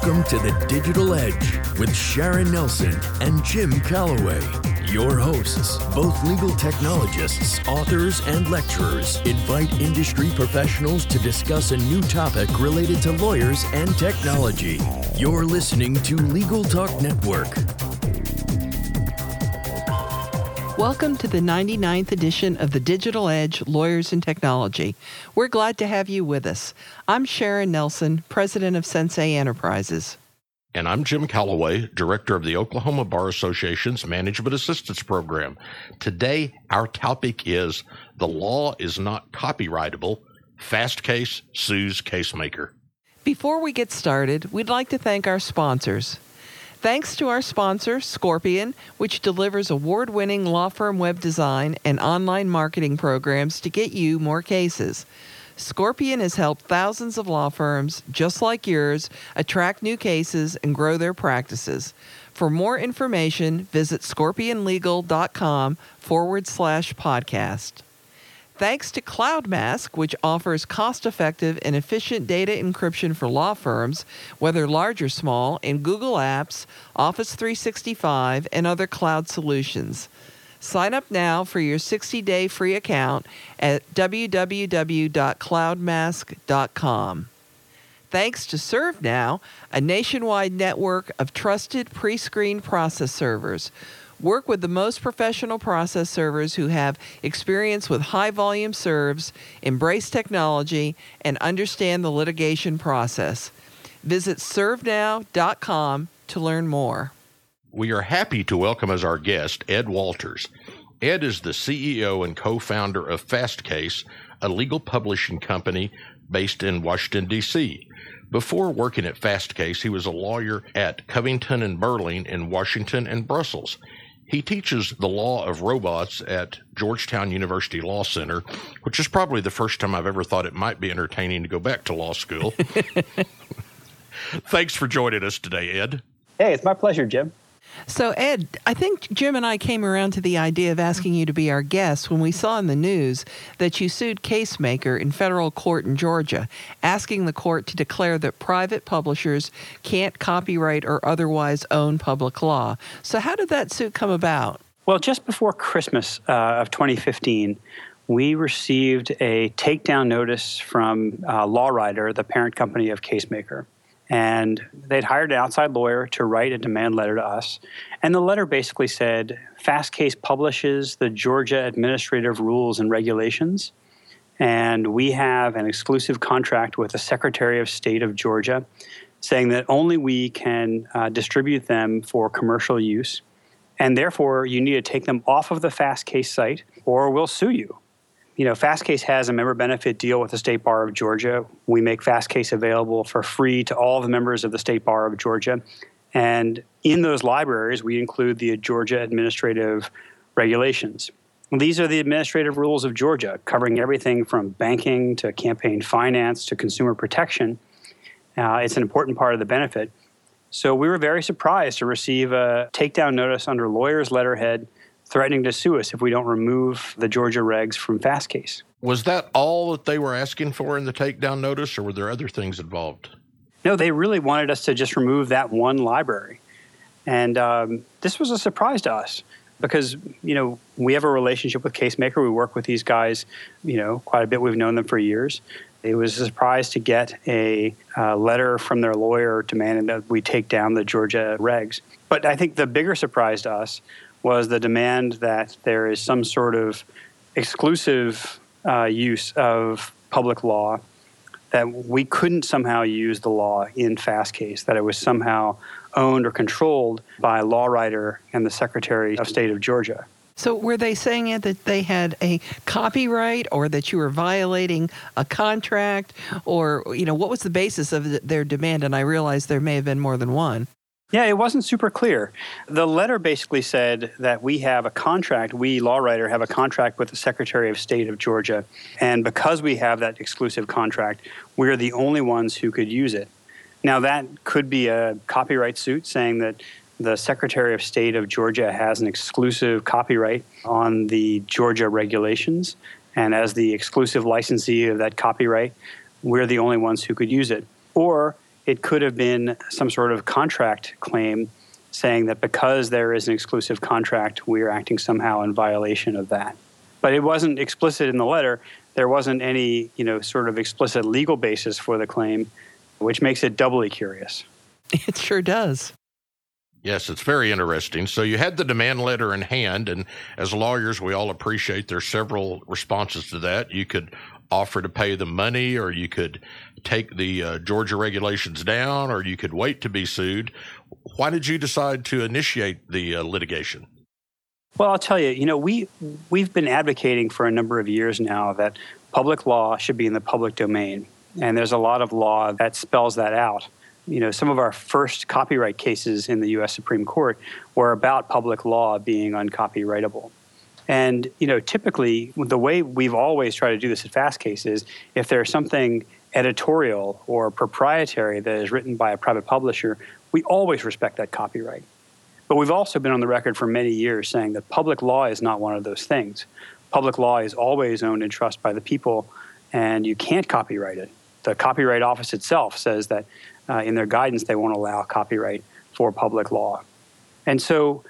Welcome to the Digital Edge with Sharon Nelson and Jim Calloway. Your hosts, both legal technologists, authors, and lecturers, invite industry professionals to discuss a new topic related to lawyers and technology. You're listening to Legal Talk Network. Welcome to the 99th edition of the Digital Edge Lawyers and Technology. We're glad to have you with us. I'm Sharon Nelson, president of Sensei Enterprises. And I'm Jim Calloway, director of the Oklahoma Bar Association's Management Assistance Program. Today, our topic is The Law is Not Copyrightable. Fastcase sues Casemaker. Before we get started, we'd like to thank our sponsors. Thanks to our sponsor, Scorpion, which delivers award winning law firm web design and online marketing programs to get you more cases. Scorpion has helped thousands of law firms, just like yours, attract new cases and grow their practices. For more information, visit scorpionlegal.com forward slash podcast. Thanks to CloudMask, which offers cost effective and efficient data encryption for law firms, whether large or small, in Google Apps, Office 365, and other cloud solutions. Sign up now for your 60 day free account at www.cloudmask.com. Thanks to ServeNow, a nationwide network of trusted pre screened process servers. Work with the most professional process servers who have experience with high volume serves, embrace technology, and understand the litigation process. Visit servenow.com to learn more. We are happy to welcome as our guest Ed Walters. Ed is the CEO and co founder of Fastcase, a legal publishing company based in Washington, D.C. Before working at Fastcase, he was a lawyer at Covington and Burling in Washington and Brussels. He teaches the law of robots at Georgetown University Law Center, which is probably the first time I've ever thought it might be entertaining to go back to law school. Thanks for joining us today, Ed. Hey, it's my pleasure, Jim. So, Ed, I think Jim and I came around to the idea of asking you to be our guest when we saw in the news that you sued Casemaker in federal court in Georgia, asking the court to declare that private publishers can't copyright or otherwise own public law. So, how did that suit come about? Well, just before Christmas uh, of 2015, we received a takedown notice from uh, LawWriter, the parent company of Casemaker. And they'd hired an outside lawyer to write a demand letter to us. And the letter basically said Fastcase publishes the Georgia Administrative Rules and Regulations. And we have an exclusive contract with the Secretary of State of Georgia saying that only we can uh, distribute them for commercial use. And therefore, you need to take them off of the Fastcase site or we'll sue you you know, Fastcase has a member benefit deal with the State Bar of Georgia. We make Fastcase available for free to all the members of the State Bar of Georgia. And in those libraries, we include the Georgia administrative regulations. These are the administrative rules of Georgia, covering everything from banking to campaign finance to consumer protection. Uh, it's an important part of the benefit. So we were very surprised to receive a takedown notice under lawyer's letterhead threatening to sue us if we don't remove the Georgia regs from Fastcase. Was that all that they were asking for in the takedown notice, or were there other things involved? No, they really wanted us to just remove that one library. And um, this was a surprise to us because, you know, we have a relationship with Casemaker. We work with these guys, you know, quite a bit. We've known them for years. It was a surprise to get a uh, letter from their lawyer demanding that we take down the Georgia regs. But I think the bigger surprise to us was the demand that there is some sort of exclusive uh, use of public law that we couldn't somehow use the law in Fastcase that it was somehow owned or controlled by LawWriter and the Secretary of State of Georgia. So were they saying it that they had a copyright or that you were violating a contract or you know what was the basis of their demand and I realize there may have been more than one. Yeah, it wasn't super clear. The letter basically said that we have a contract, we, LawWriter have a contract with the Secretary of State of Georgia. And because we have that exclusive contract, we're the only ones who could use it. Now, that could be a copyright suit saying that the Secretary of State of Georgia has an exclusive copyright on the Georgia regulations. And as the exclusive licensee of that copyright, we're the only ones who could use it. Or it could have been some sort of contract claim saying that because there is an exclusive contract, we are acting somehow in violation of that. But it wasn't explicit in the letter. There wasn't any, you know, sort of explicit legal basis for the claim, which makes it doubly curious. It sure does. Yes, it's very interesting. So you had the demand letter in hand, and as lawyers, we all appreciate there's several responses to that. You could offer to pay the money, or you could take the uh, Georgia regulations down, or you could wait to be sued. Why did you decide to initiate the uh, litigation? Well, I'll tell you, you know, we we've been advocating for a number of years now that public law should be in the public domain, and there's a lot of law that spells that out. You know, some of our first copyright cases in the U.S. Supreme Court were about public law being uncopyrightable. And you know, typically, the way we've always tried to do this at Fastcase is if there's something editorial or proprietary that is written by a private publisher, we always respect that copyright. But we've also been on the record for many years saying that public law is not one of those things. Public law is always owned in trust by the people, and you can't copyright it. The Copyright Office itself says that uh, in their guidance they won't allow copyright for public law. And so,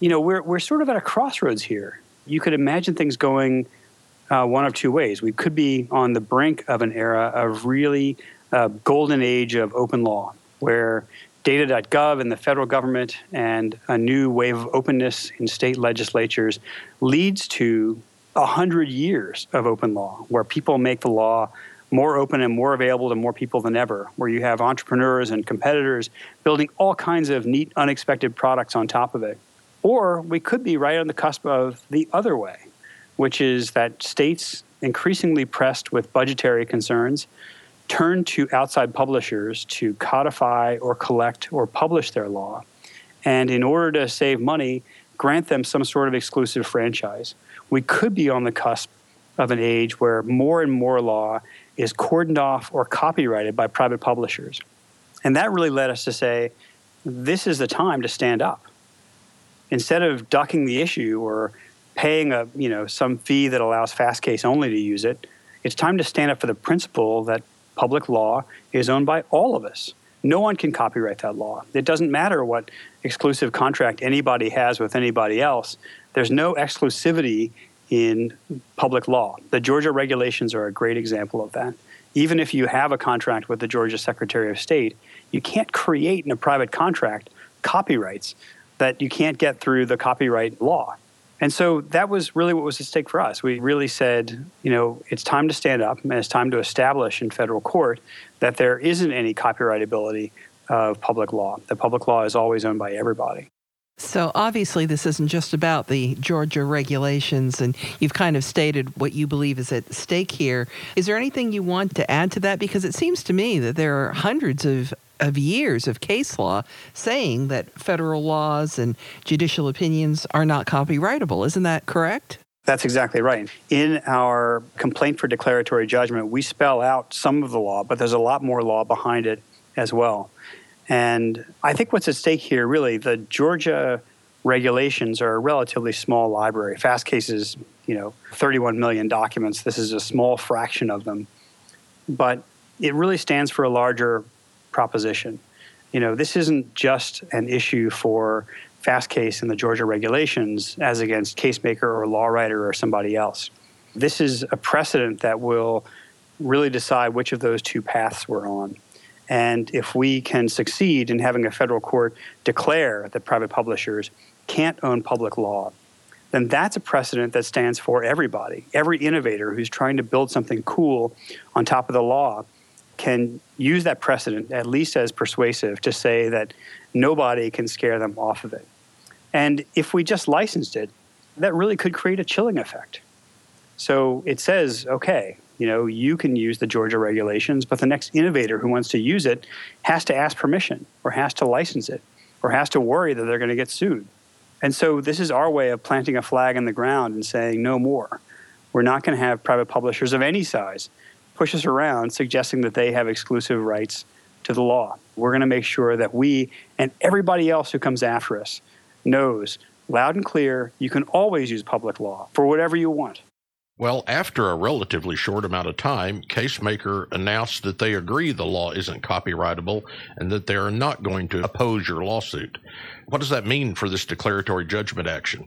you know, we're, we're sort of at a crossroads here. You could imagine things going uh, one of two ways. We could be on the brink of an era of really uh, golden age of open law, where data.gov and the federal government and a new wave of openness in state legislatures leads to 100 years of open law, where people make the law more open and more available to more people than ever, where you have entrepreneurs and competitors building all kinds of neat, unexpected products on top of it. Or we could be right on the cusp of the other way, which is that states increasingly pressed with budgetary concerns turn to outside publishers to codify or collect or publish their law. And in order to save money, grant them some sort of exclusive franchise. We could be on the cusp of an age where more and more law is cordoned off or copyrighted by private publishers. And that really led us to say, this is the time to stand up. Instead of ducking the issue or paying a, you know, some fee that allows Fastcase only to use it, it's time to stand up for the principle that public law is owned by all of us. No one can copyright that law. It doesn't matter what exclusive contract anybody has with anybody else. There's no exclusivity in public law. The Georgia regulations are a great example of that. Even if you have a contract with the Georgia Secretary of State, you can't create in a private contract copyrights that you can't get through the copyright law. And so that was really what was at stake for us. We really said, you know, it's time to stand up and it's time to establish in federal court that there isn't any copyrightability of public law. That public law is always owned by everybody. So obviously, this isn't just about the Georgia regulations, and you've kind of stated what you believe is at stake here. Is there anything you want to add to that? Because it seems to me that there are hundreds of of years of case law saying that federal laws and judicial opinions are not copyrightable. Isn't that correct? That's exactly right. In our complaint for declaratory judgment, we spell out some of the law, but there's a lot more law behind it as well. And I think what's at stake here, really, the Georgia regulations are a relatively small library. Fastcase's, you know, 31 million documents. This is a small fraction of them. But it really stands for a larger proposition. You know, this isn't just an issue for Fastcase in the Georgia regulations as against Casemaker or LawWriter or somebody else. This is a precedent that will really decide which of those two paths we're on. And if we can succeed in having a federal court declare that private publishers can't own public law, then that's a precedent that stands for everybody. Every innovator who's trying to build something cool on top of the law can use that precedent, at least as persuasive, to say that nobody can scare them off of it. And if we just licensed it, that really could create a chilling effect. So it says, okay, you know, you can use the Georgia regulations, but the next innovator who wants to use it has to ask permission or has to license it or has to worry that they're going to get sued. And so this is our way of planting a flag in the ground and saying no more. We're not going to have private publishers of any size push us around suggesting that they have exclusive rights to the law. We're going to make sure that we and everybody else who comes after us knows loud and clear you can always use public law for whatever you want. Well, after a relatively short amount of time, Casemaker announced that they agree the law isn't copyrightable and that they are not going to oppose your lawsuit. What does that mean for this declaratory judgment action?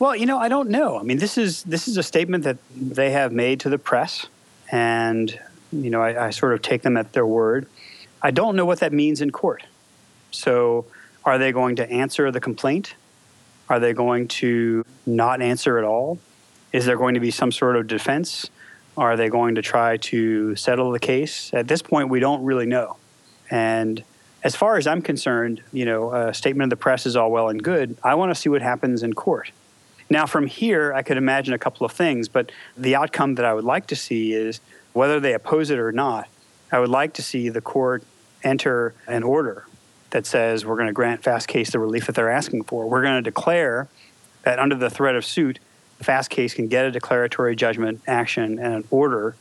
Well, you know, I don't know. I mean, this is this is a statement that they have made to the press, and you know, I, I sort of take them at their word. I don't know what that means in court. So, are they going to answer the complaint? Are they going to not answer at all? Is there going to be some sort of defense? Are they going to try to settle the case? At this point, we don't really know. And as far as I'm concerned, you know, a statement of the press is all well and good. I want to see what happens in court. Now, from here, I could imagine a couple of things, but the outcome that I would like to see is whether they oppose it or not. I would like to see the court enter an order that says we're going to grant Fastcase the relief that they're asking for. We're going to declare that under the threat of suit, Fastcase can get a declaratory judgment action and an order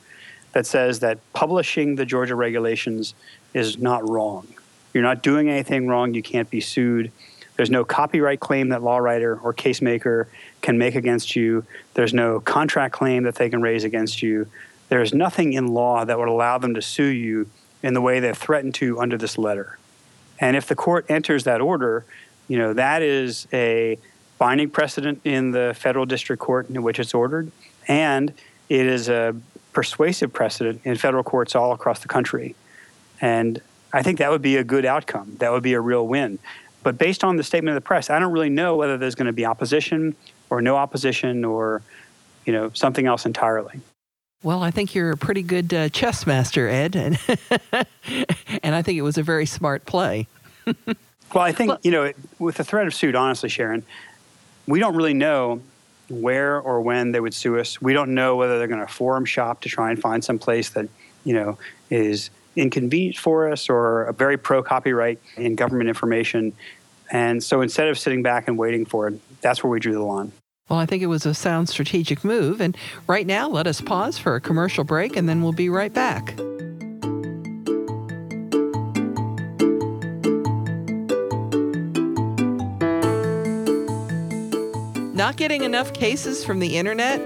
that says that publishing the Georgia regulations is not wrong. You're not doing anything wrong. You can't be sued. There's no copyright claim that LawWriter or Casemaker can make against you. There's no contract claim that they can raise against you. There's nothing in law that would allow them to sue you in the way they've threatened to under this letter. And if the court enters that order, you know, that is a binding precedent in the federal district court in which it's ordered, and it is a persuasive precedent in federal courts all across the country. And I think that would be a good outcome. That would be a real win. But based on the statement of the press, I don't really know whether there's going to be opposition or no opposition or, you know, something else entirely. Well, I think you're a pretty good uh, chess master, Ed, and and I think it was a very smart play. well, I think you know, with the threat of suit, honestly, Sharon, we don't really know where or when they would sue us. We don't know whether they're going to forum shop to try and find some place that you know is inconvenient for us or a very pro copyright in government information. And so instead of sitting back and waiting for it, that's where we drew the line. Well, I think it was a sound strategic move. And right now, let us pause for a commercial break and then we'll be right back. Not getting enough cases from the internet?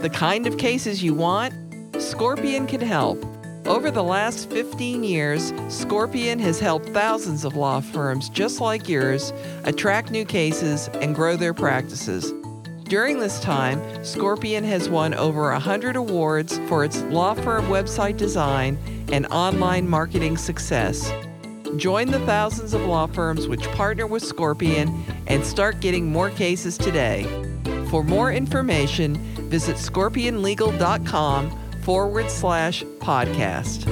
The kind of cases you want? Scorpion can help. Over the last 15 years, Scorpion has helped thousands of law firms just like yours attract new cases and grow their practices. During this time, Scorpion has won over 100 awards for its law firm website design and online marketing success. Join the thousands of law firms which partner with Scorpion and start getting more cases today. For more information, visit scorpionlegal.com forward slash podcast.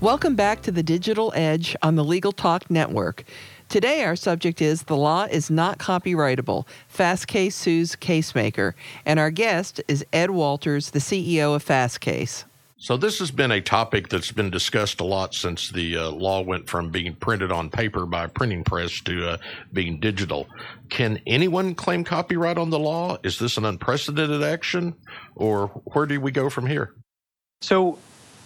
Welcome back to the Digital Edge on the Legal Talk Network. Today, our subject is The Law is Not Copyrightable. Fastcase sues Casemaker. And our guest is Ed Walters, the CEO of Fastcase. So, this has been a topic that's been discussed a lot since the uh, law went from being printed on paper by a printing press to uh, being digital. Can anyone claim copyright on the law? Is this an unprecedented action? Or where do we go from here? So,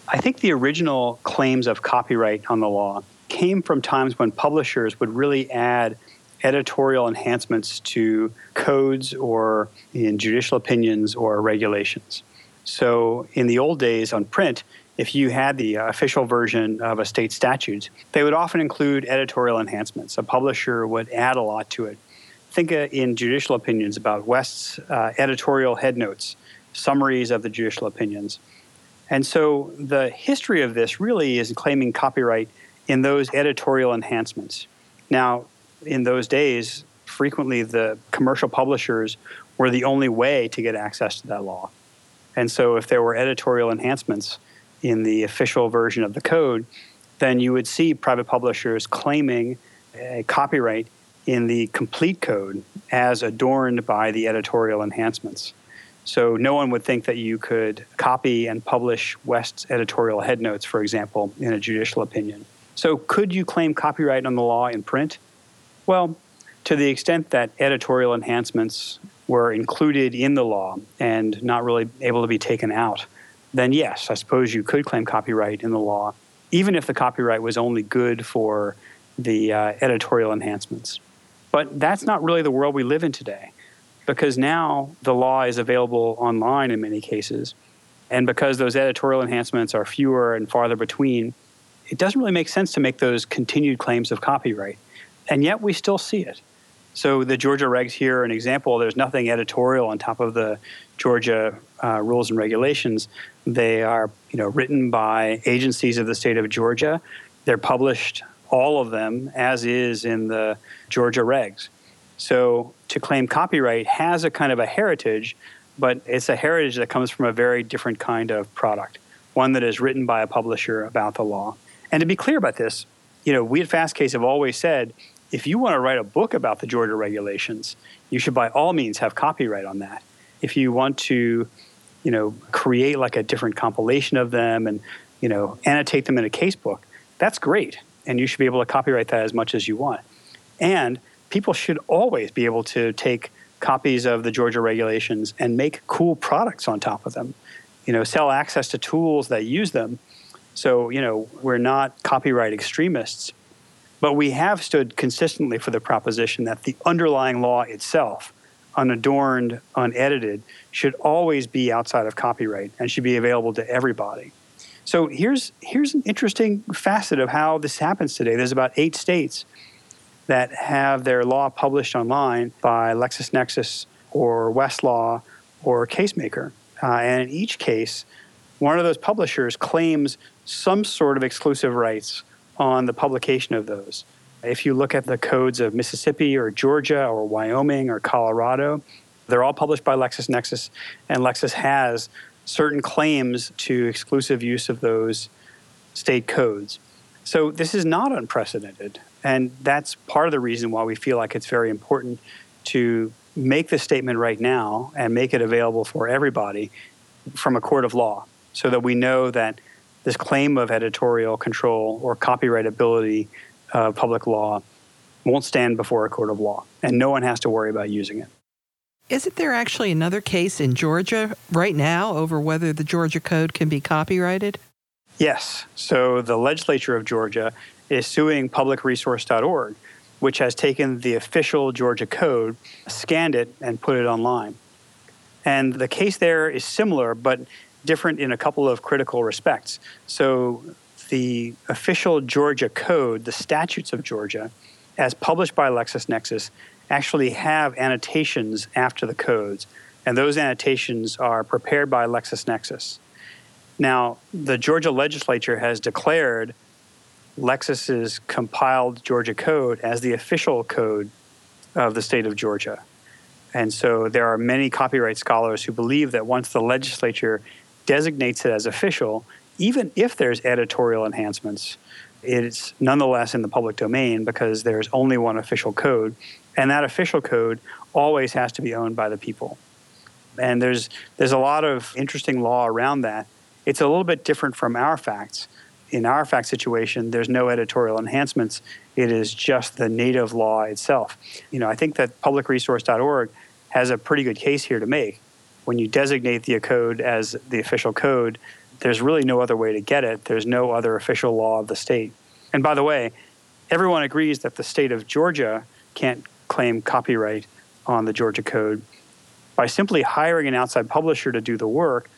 I think the original claims of copyright on the law came from times when publishers would really add editorial enhancements to codes or in judicial opinions or regulations. So, in the old days on print, if you had the official version of a state statute, they would often include editorial enhancements. A publisher would add a lot to it. Think uh, in judicial opinions about West's uh, editorial headnotes, summaries of the judicial opinions. And so the history of this really is claiming copyright in those editorial enhancements. Now, in those days, frequently the commercial publishers were the only way to get access to that law. And so, if there were editorial enhancements in the official version of the code, then you would see private publishers claiming a copyright in the complete code as adorned by the editorial enhancements. So no one would think that you could copy and publish West's editorial headnotes, for example, in a judicial opinion. So, could you claim copyright on the law in print? Well, to the extent that editorial enhancements were included in the law and not really able to be taken out, then yes, I suppose you could claim copyright in the law, even if the copyright was only good for the uh, editorial enhancements. But that's not really the world we live in today because now the law is available online in many cases. And because those editorial enhancements are fewer and farther between, it doesn't really make sense to make those continued claims of copyright. And yet we still see it. So the Georgia regs here, are an example, there's nothing editorial on top of the Georgia uh, rules and regulations. They are, you know, written by agencies of the state of Georgia. They're published, all of them, as is in the Georgia regs. So to claim copyright has a kind of a heritage, but it's a heritage that comes from a very different kind of product, one that is written by a publisher about the law. And to be clear about this, you know, we at Fastcase have always said if you want to write a book about the Georgia regulations, you should by all means have copyright on that. If you want to, you know, create like a different compilation of them and, you know, annotate them in a casebook, that's great. And you should be able to copyright that as much as you want. And people should always be able to take copies of the Georgia regulations and make cool products on top of them. You know, sell access to tools that use them. So, you know, we're not copyright extremists, but we have stood consistently for the proposition that the underlying law itself, unadorned, unedited, should always be outside of copyright and should be available to everybody. So here's here's an interesting facet of how this happens today. There's about eight states that have their law published online by LexisNexis or Westlaw or Casemaker. Uh, and in each case, one of those publishers claims some sort of exclusive rights on the publication of those. If you look at the codes of Mississippi or Georgia or Wyoming or Colorado, they're all published by LexisNexis, and Lexis has certain claims to exclusive use of those state codes. So this is not unprecedented. And that's part of the reason why we feel like it's very important to make this statement right now and make it available for everybody from a court of law so that we know that this claim of editorial control or copyrightability of public law won't stand before a court of law and no one has to worry about using it. Isn't there actually another case in Georgia right now over whether the Georgia Code can be copyrighted? Yes. So the legislature of Georgia is suing publicresource.org, which has taken the official Georgia code, scanned it, and put it online. And the case there is similar, but different in a couple of critical respects. So, the official Georgia code, the statutes of Georgia, as published by LexisNexis, actually have annotations after the codes, and those annotations are prepared by LexisNexis. Now, the Georgia legislature has declared Lexis's compiled Georgia code as the official code of the state of Georgia. And so there are many copyright scholars who believe that once the legislature designates it as official, even if there's editorial enhancements, it's nonetheless in the public domain because there's only one official code. And that official code always has to be owned by the people. And there's, there's a lot of interesting law around that. It's a little bit different from our facts in our fact situation, there's no editorial enhancements. It is just the native law itself. You know, I think that publicresource.org has a pretty good case here to make. When you designate the code as the official code, there's really no other way to get it. There's no other official law of the state. And by the way, everyone agrees that the state of Georgia can't claim copyright on the Georgia code. By simply hiring an outside publisher to do the work,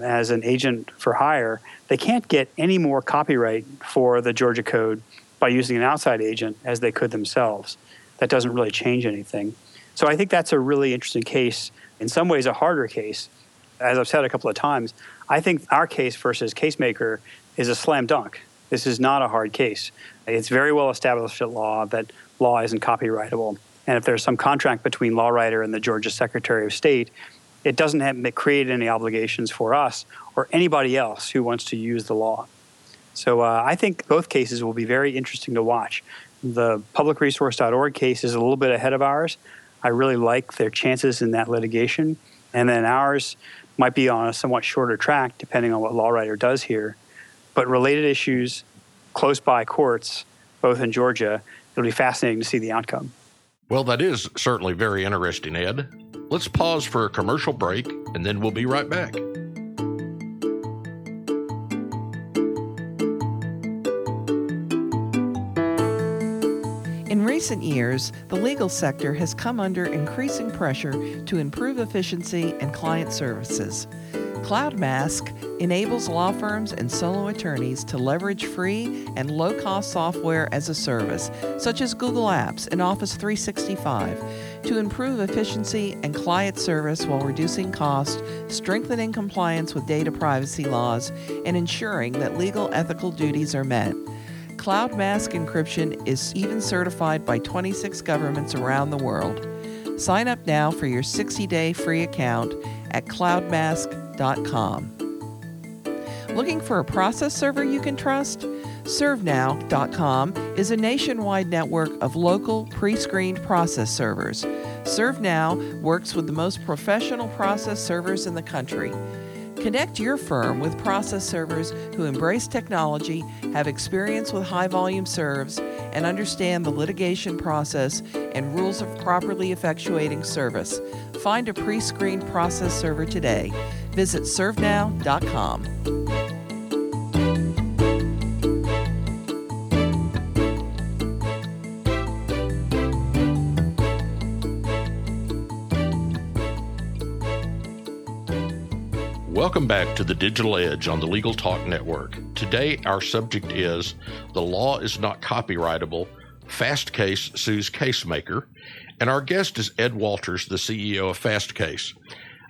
as an agent for hire, they can't get any more copyright for the Georgia Code by using an outside agent as they could themselves. That doesn't really change anything. So I think that's a really interesting case, in some ways, a harder case. As I've said a couple of times, I think our case versus Casemaker is a slam dunk. This is not a hard case. It's very well established at law that law isn't copyrightable. And if there's some contract between LawWriter and the Georgia Secretary of State, it doesn't have, create any obligations for us or anybody else who wants to use the law. So uh, I think both cases will be very interesting to watch. The publicresource.org case is a little bit ahead of ours. I really like their chances in that litigation. And then ours might be on a somewhat shorter track, depending on what LawWriter does here. But related issues close by courts, both in Georgia, it'll be fascinating to see the outcome. Well, that is certainly very interesting, Ed. Let's pause for a commercial break and then we'll be right back. Recent years, the legal sector has come under increasing pressure to improve efficiency and client services. CloudMask enables law firms and solo attorneys to leverage free and low cost software as a service, such as Google Apps and Office 365, to improve efficiency and client service while reducing cost, strengthening compliance with data privacy laws, and ensuring that legal ethical duties are met. CloudMask encryption is even certified by 26 governments around the world. Sign up now for your 60 day free account at cloudmask.com Looking for a process server you can trust? ServeNow.com is a nationwide network of local pre screened process servers. ServeNow works with the most professional process servers in the country. Connect your firm with process servers who embrace technology, have experience with high volume serves, and understand the litigation process and rules of properly effectuating service. Find a pre screened process server today. Visit servenow.com. back to the Digital Edge on the Legal Talk Network. Today, our subject is The Law is Not Copyrightable. Fastcase sues Casemaker. And our guest is Ed Walters, the CEO of Fastcase.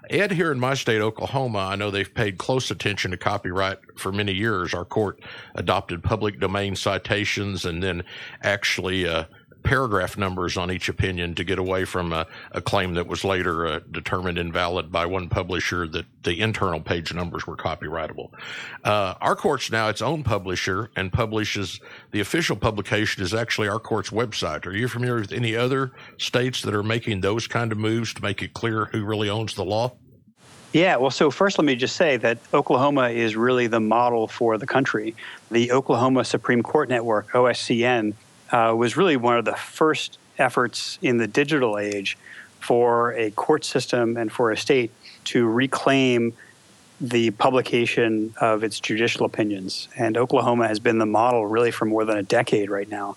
Ed, here in my state, Oklahoma, I know they've paid close attention to copyright for many years. Our court adopted public domain citations and then actually uh, paragraph numbers on each opinion to get away from a, a claim that was later uh, determined invalid by one publisher that the internal page numbers were copyrightable. Uh, our court's now its own publisher and publishes the official publication is actually our court's website. Are you familiar with any other states that are making those kind of moves to make it clear who really owns the law? Yeah, well, so first let me just say that Oklahoma is really the model for the country. The Oklahoma Supreme Court Network, OSCN, uh, was really one of the first efforts in the digital age for a court system and for a state to reclaim the publication of its judicial opinions. And Oklahoma has been the model really for more than a decade right now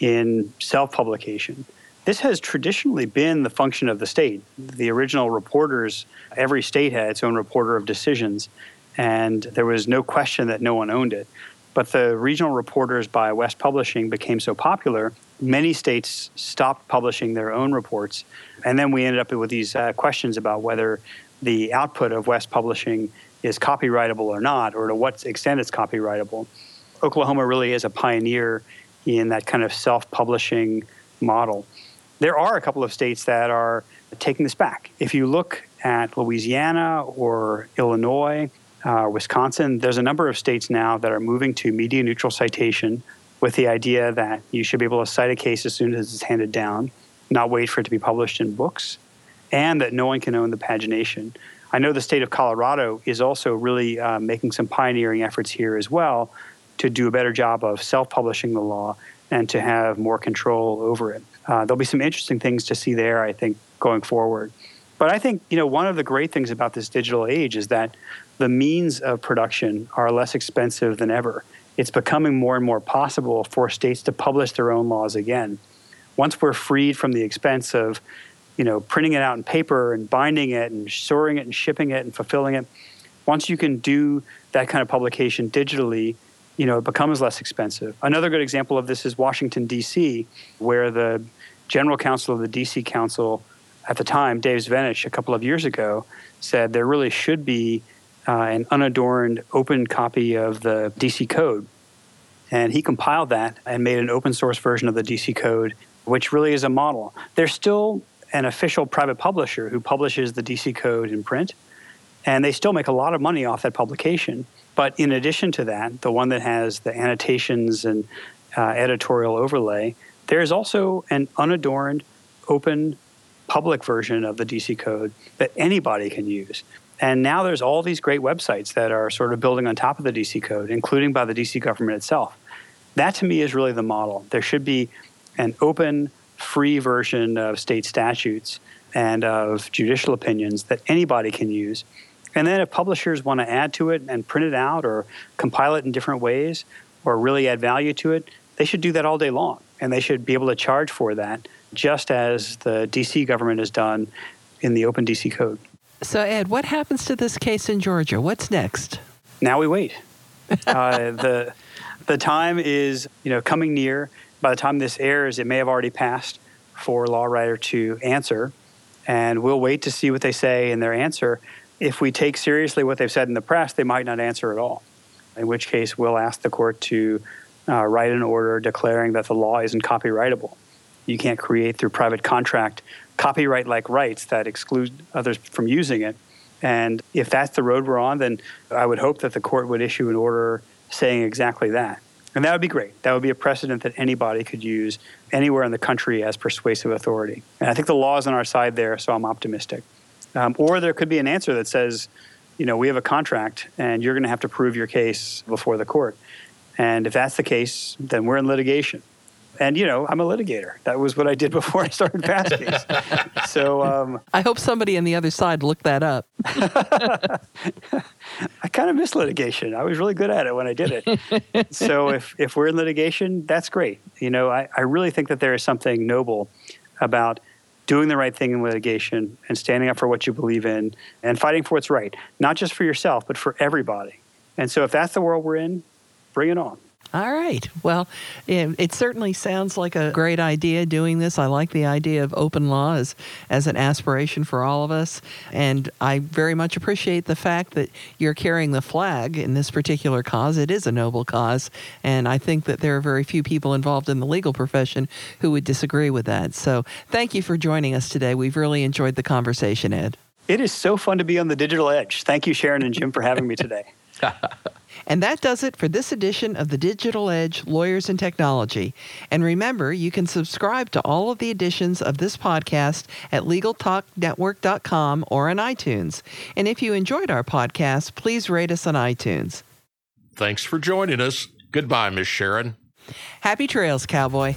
in self publication. This has traditionally been the function of the state. The original reporters, every state had its own reporter of decisions, and there was no question that no one owned it. But the regional reporters by West Publishing became so popular, many states stopped publishing their own reports. And then we ended up with these uh, questions about whether the output of West Publishing is copyrightable or not, or to what extent it's copyrightable. Oklahoma really is a pioneer in that kind of self publishing model. There are a couple of states that are taking this back. If you look at Louisiana or Illinois, uh, Wisconsin, there's a number of states now that are moving to media neutral citation with the idea that you should be able to cite a case as soon as it's handed down, not wait for it to be published in books, and that no one can own the pagination. I know the state of Colorado is also really uh, making some pioneering efforts here as well to do a better job of self publishing the law and to have more control over it. Uh, there'll be some interesting things to see there, I think, going forward. But I think you know one of the great things about this digital age is that the means of production are less expensive than ever. It's becoming more and more possible for states to publish their own laws again. Once we're freed from the expense of, you know, printing it out in paper and binding it and storing it and shipping it and fulfilling it, once you can do that kind of publication digitally, you know, it becomes less expensive. Another good example of this is Washington D.C., where the general counsel of the D.C. Council at the time, Dave Zvenyach, a couple of years ago, said there really should be uh, an unadorned open copy of the DC Code. And he compiled that and made an open source version of the DC Code, which really is a model. There's still an official private publisher who publishes the DC Code in print, and they still make a lot of money off that publication. But in addition to that, the one that has the annotations and uh, editorial overlay, there is also an unadorned, open, public version of the DC Code that anybody can use. And now there's all these great websites that are sort of building on top of the DC code, including by the DC government itself. That to me is really the model. There should be an open, free version of state statutes and of judicial opinions that anybody can use. And then if publishers want to add to it and print it out or compile it in different ways or really add value to it, they should do that all day long. and they should be able to charge for that, just as the DC government has done in the Open DC Code. So, Ed, what happens to this case in Georgia? What's next? Now we wait. uh, the the time is you know coming near. By the time this airs, it may have already passed for LawWriter to answer, and we'll wait to see what they say in their answer. If we take seriously what they've said in the press, they might not answer at all. In which case, we'll ask the court to uh, write an order declaring that the law isn't copyrightable. You can't create through private contract copyright like rights that exclude others from using it. And if that's the road we're on, then I would hope that the court would issue an order saying exactly that. And that would be great. That would be a precedent that anybody could use anywhere in the country as persuasive authority. And I think the law is on our side there, so I'm optimistic. Um, or there could be an answer that says, you know, we have a contract and you're going to have to prove your case before the court. And if that's the case, then we're in litigation. And you know, I'm a litigator. That was what I did before I started Fastcase. so um, I hope somebody on the other side looked that up. I kind of miss litigation. I was really good at it when I did it. so if if we're in litigation, that's great. You know, I, I really think that there is something noble about doing the right thing in litigation and standing up for what you believe in and fighting for what's right, not just for yourself, but for everybody. And so if that's the world we're in, bring it on. All right. Well, it, it, certainly sounds like a great idea doing this. I like the idea of open law as, as an aspiration for all of us. And I very much appreciate the fact that you're carrying the flag in this particular cause. It is a noble cause. And I think that there are very few people involved in the legal profession who would disagree with that. So thank you for joining us today. We've really enjoyed the conversation, Ed. It is so fun to be on the digital edge. Thank you, Sharon and Jim, for having me today. And that does it for this edition of the Digital Edge Lawyers and Technology. And remember, you can subscribe to all of the editions of this podcast at LegalTalkNetwork.com or on iTunes. And if you enjoyed our podcast, please rate us on iTunes. Thanks for joining us. Goodbye, Miss Sharon. Happy trails, cowboy.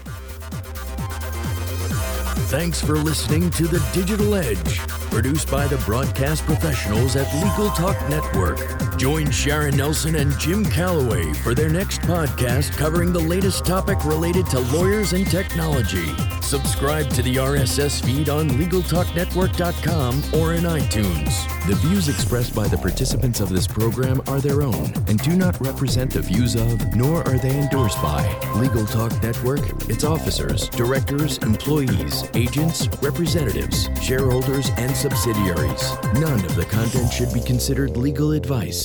Thanks for listening to The Digital Edge, produced by the broadcast professionals at Legal Talk Network. Join Sharon Nelson and Jim Calloway for their next podcast covering the latest topic related to lawyers and technology. Subscribe to the RSS feed on LegalTalkNetwork.com or in iTunes. The views expressed by the participants of this program are their own and do not represent the views of, nor are they endorsed by, Legal Talk Network, its officers, directors, employees, agents, representatives, shareholders, and subsidiaries. None of the content should be considered legal advice.